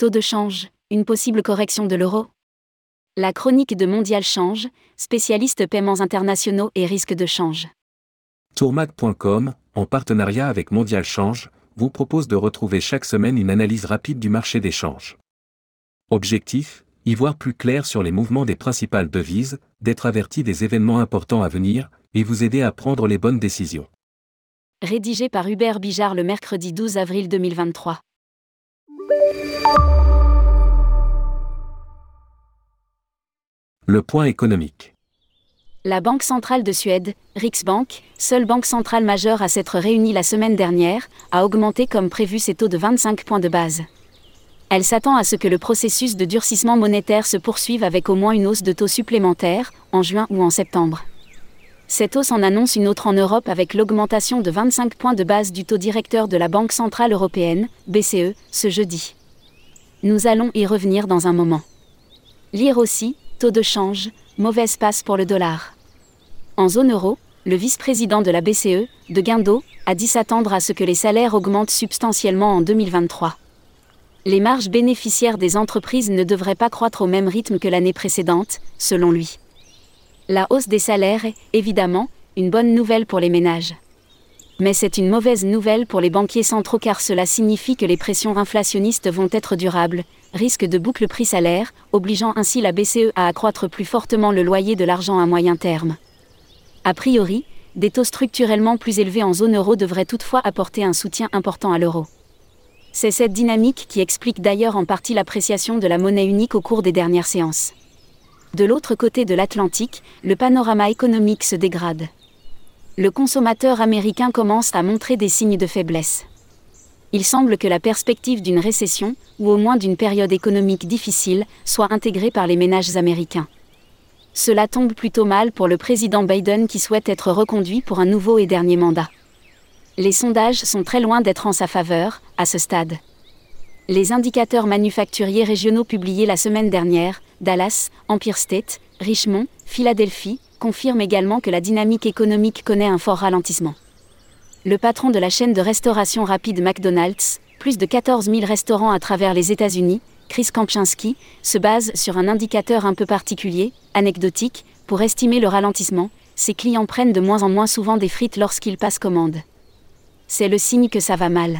Taux de change, une possible correction de l'euro La chronique de Mondial Change, spécialiste paiements internationaux et risques de change. Tourmag.com, en partenariat avec Mondial Change, vous propose de retrouver chaque semaine une analyse rapide du marché des changes. Objectif y voir plus clair sur les mouvements des principales devises, d'être averti des événements importants à venir, et vous aider à prendre les bonnes décisions. Rédigé par Hubert Bijard le mercredi 12 avril 2023. Le point économique. La Banque centrale de Suède, Riksbank, seule banque centrale majeure à s'être réunie la semaine dernière, a augmenté comme prévu ses taux de 25 points de base. Elle s'attend à ce que le processus de durcissement monétaire se poursuive avec au moins une hausse de taux supplémentaire, en juin ou en septembre. Cette hausse en annonce une autre en Europe avec l'augmentation de 25 points de base du taux directeur de la Banque Centrale Européenne, BCE, ce jeudi. Nous allons y revenir dans un moment. Lire aussi, taux de change, mauvaise passe pour le dollar. En zone euro, le vice-président de la BCE, de Guindo, a dit s'attendre à ce que les salaires augmentent substantiellement en 2023 les marges bénéficiaires des entreprises ne devraient pas croître au même rythme que l'année précédente, selon lui. La hausse des salaires est, évidemment, une bonne nouvelle pour les ménages. Mais c'est une mauvaise nouvelle pour les banquiers centraux car cela signifie que les pressions inflationnistes vont être durables, risque de boucle prix-salaire, obligeant ainsi la BCE à accroître plus fortement le loyer de l'argent à moyen terme. A priori, des taux structurellement plus élevés en zone euro devraient toutefois apporter un soutien important à l'euro. C'est cette dynamique qui explique d'ailleurs en partie l'appréciation de la monnaie unique au cours des dernières séances. De l'autre côté de l'Atlantique, le panorama économique se dégrade. Le consommateur américain commence à montrer des signes de faiblesse. Il semble que la perspective d'une récession, ou au moins d'une période économique difficile, soit intégrée par les ménages américains. Cela tombe plutôt mal pour le président Biden qui souhaite être reconduit pour un nouveau et dernier mandat les sondages sont très loin d'être en sa faveur, à ce stade. Les indicateurs manufacturiers régionaux publiés la semaine dernière, Dallas, Empire State, Richmond, Philadelphie, confirment également que la dynamique économique connaît un fort ralentissement. Le patron de la chaîne de restauration rapide McDonald's, plus de 14 000 restaurants à travers les États-Unis, Chris Kampchinski, se base sur un indicateur un peu particulier, anecdotique, pour estimer le ralentissement. Ses clients prennent de moins en moins souvent des frites lorsqu'ils passent commande c'est le signe que ça va mal.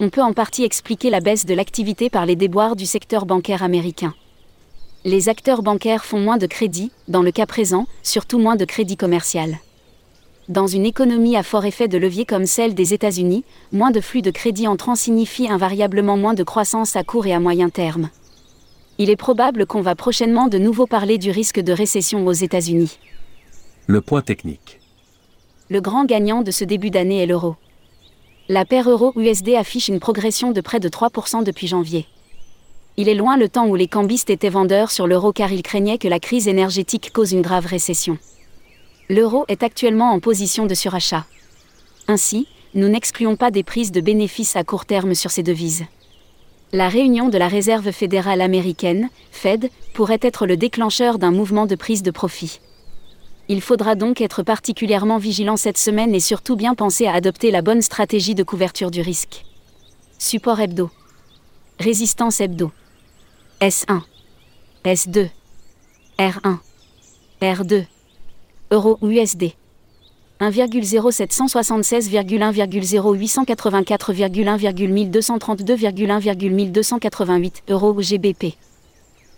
On peut en partie expliquer la baisse de l'activité par les déboires du secteur bancaire américain. Les acteurs bancaires font moins de crédit, dans le cas présent, surtout moins de crédit commercial. Dans une économie à fort effet de levier comme celle des États-Unis, moins de flux de crédit entrant signifie invariablement moins de croissance à court et à moyen terme. Il est probable qu'on va prochainement de nouveau parler du risque de récession aux États-Unis. Le point technique. Le grand gagnant de ce début d'année est l'euro la paire euro-USD affiche une progression de près de 3% depuis janvier. Il est loin le temps où les cambistes étaient vendeurs sur l'euro car ils craignaient que la crise énergétique cause une grave récession. L'euro est actuellement en position de surachat. Ainsi, nous n'excluons pas des prises de bénéfices à court terme sur ces devises. La réunion de la Réserve fédérale américaine, Fed, pourrait être le déclencheur d'un mouvement de prise de profit. Il faudra donc être particulièrement vigilant cette semaine et surtout bien penser à adopter la bonne stratégie de couverture du risque. Support hebdo. Résistance hebdo. S1. S2. R1. R2. Euro USD. 1,0716,1,0884,1,1232,1,1288 euros GBP.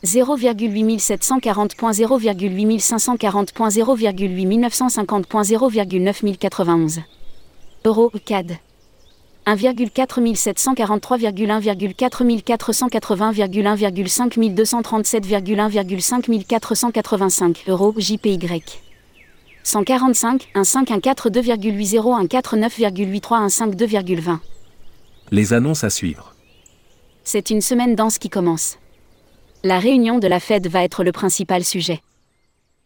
0,8740.0,8950.0,9050.0,9091. Euro CAD. 1,4740,4480,1,5237,1,5485 euros JPY. 145, 1,514,2,0,1,49,83,1,52,20. Les annonces à suivre. C'est une semaine dense qui commence. La réunion de la Fed va être le principal sujet.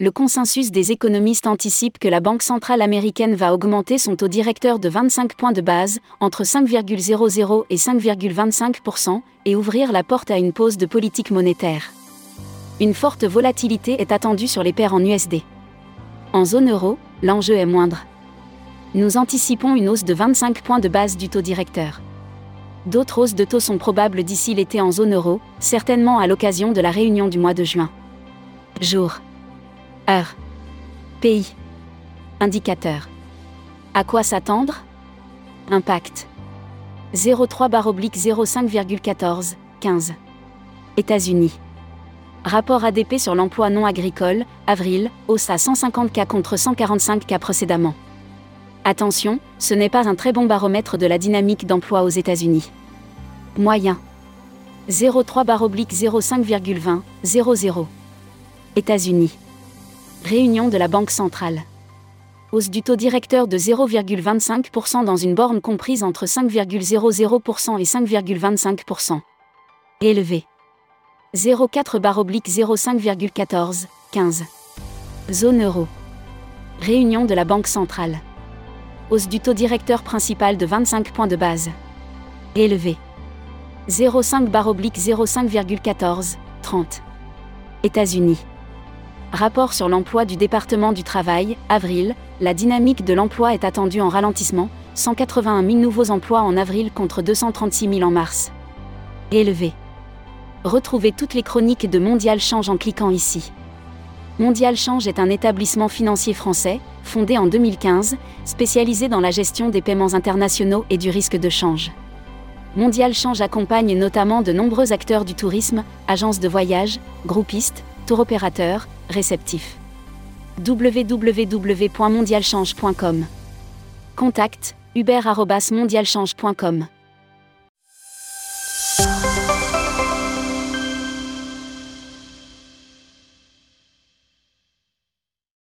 Le consensus des économistes anticipe que la Banque centrale américaine va augmenter son taux directeur de 25 points de base, entre 5,00 et 5,25% et ouvrir la porte à une pause de politique monétaire. Une forte volatilité est attendue sur les paires en USD. En zone euro, l'enjeu est moindre. Nous anticipons une hausse de 25 points de base du taux directeur. D'autres hausses de taux sont probables d'ici l'été en zone euro, certainement à l'occasion de la réunion du mois de juin. Jour. Heure. Pays. Indicateur. À quoi s'attendre? Impact. 03 05,14, 15. États-Unis. Rapport ADP sur l'emploi non agricole, avril, hausse à 150 cas contre 145 cas précédemment. Attention, ce n'est pas un très bon baromètre de la dynamique d'emploi aux États-Unis. Moyen. 03 05,20, 00. États-Unis. Réunion de la Banque centrale. Hausse du taux directeur de 0,25% dans une borne comprise entre 5,00% et 5,25%. Élevé. 04 05,14, 15. Zone euro. Réunion de la Banque centrale. Hausse du taux directeur principal de 25 points de base. Élevé. 05 05,14, 30. États-Unis. Rapport sur l'emploi du département du travail, avril, la dynamique de l'emploi est attendue en ralentissement, 181 000 nouveaux emplois en avril contre 236 000 en mars. Élevé. Retrouvez toutes les chroniques de Mondial Change en cliquant ici. Mondial Change est un établissement financier français, fondé en 2015, spécialisé dans la gestion des paiements internationaux et du risque de change. Mondial Change accompagne notamment de nombreux acteurs du tourisme, agences de voyage, groupistes, tour opérateurs, réceptifs. www.mondialchange.com Contact hubert.mondialchange.com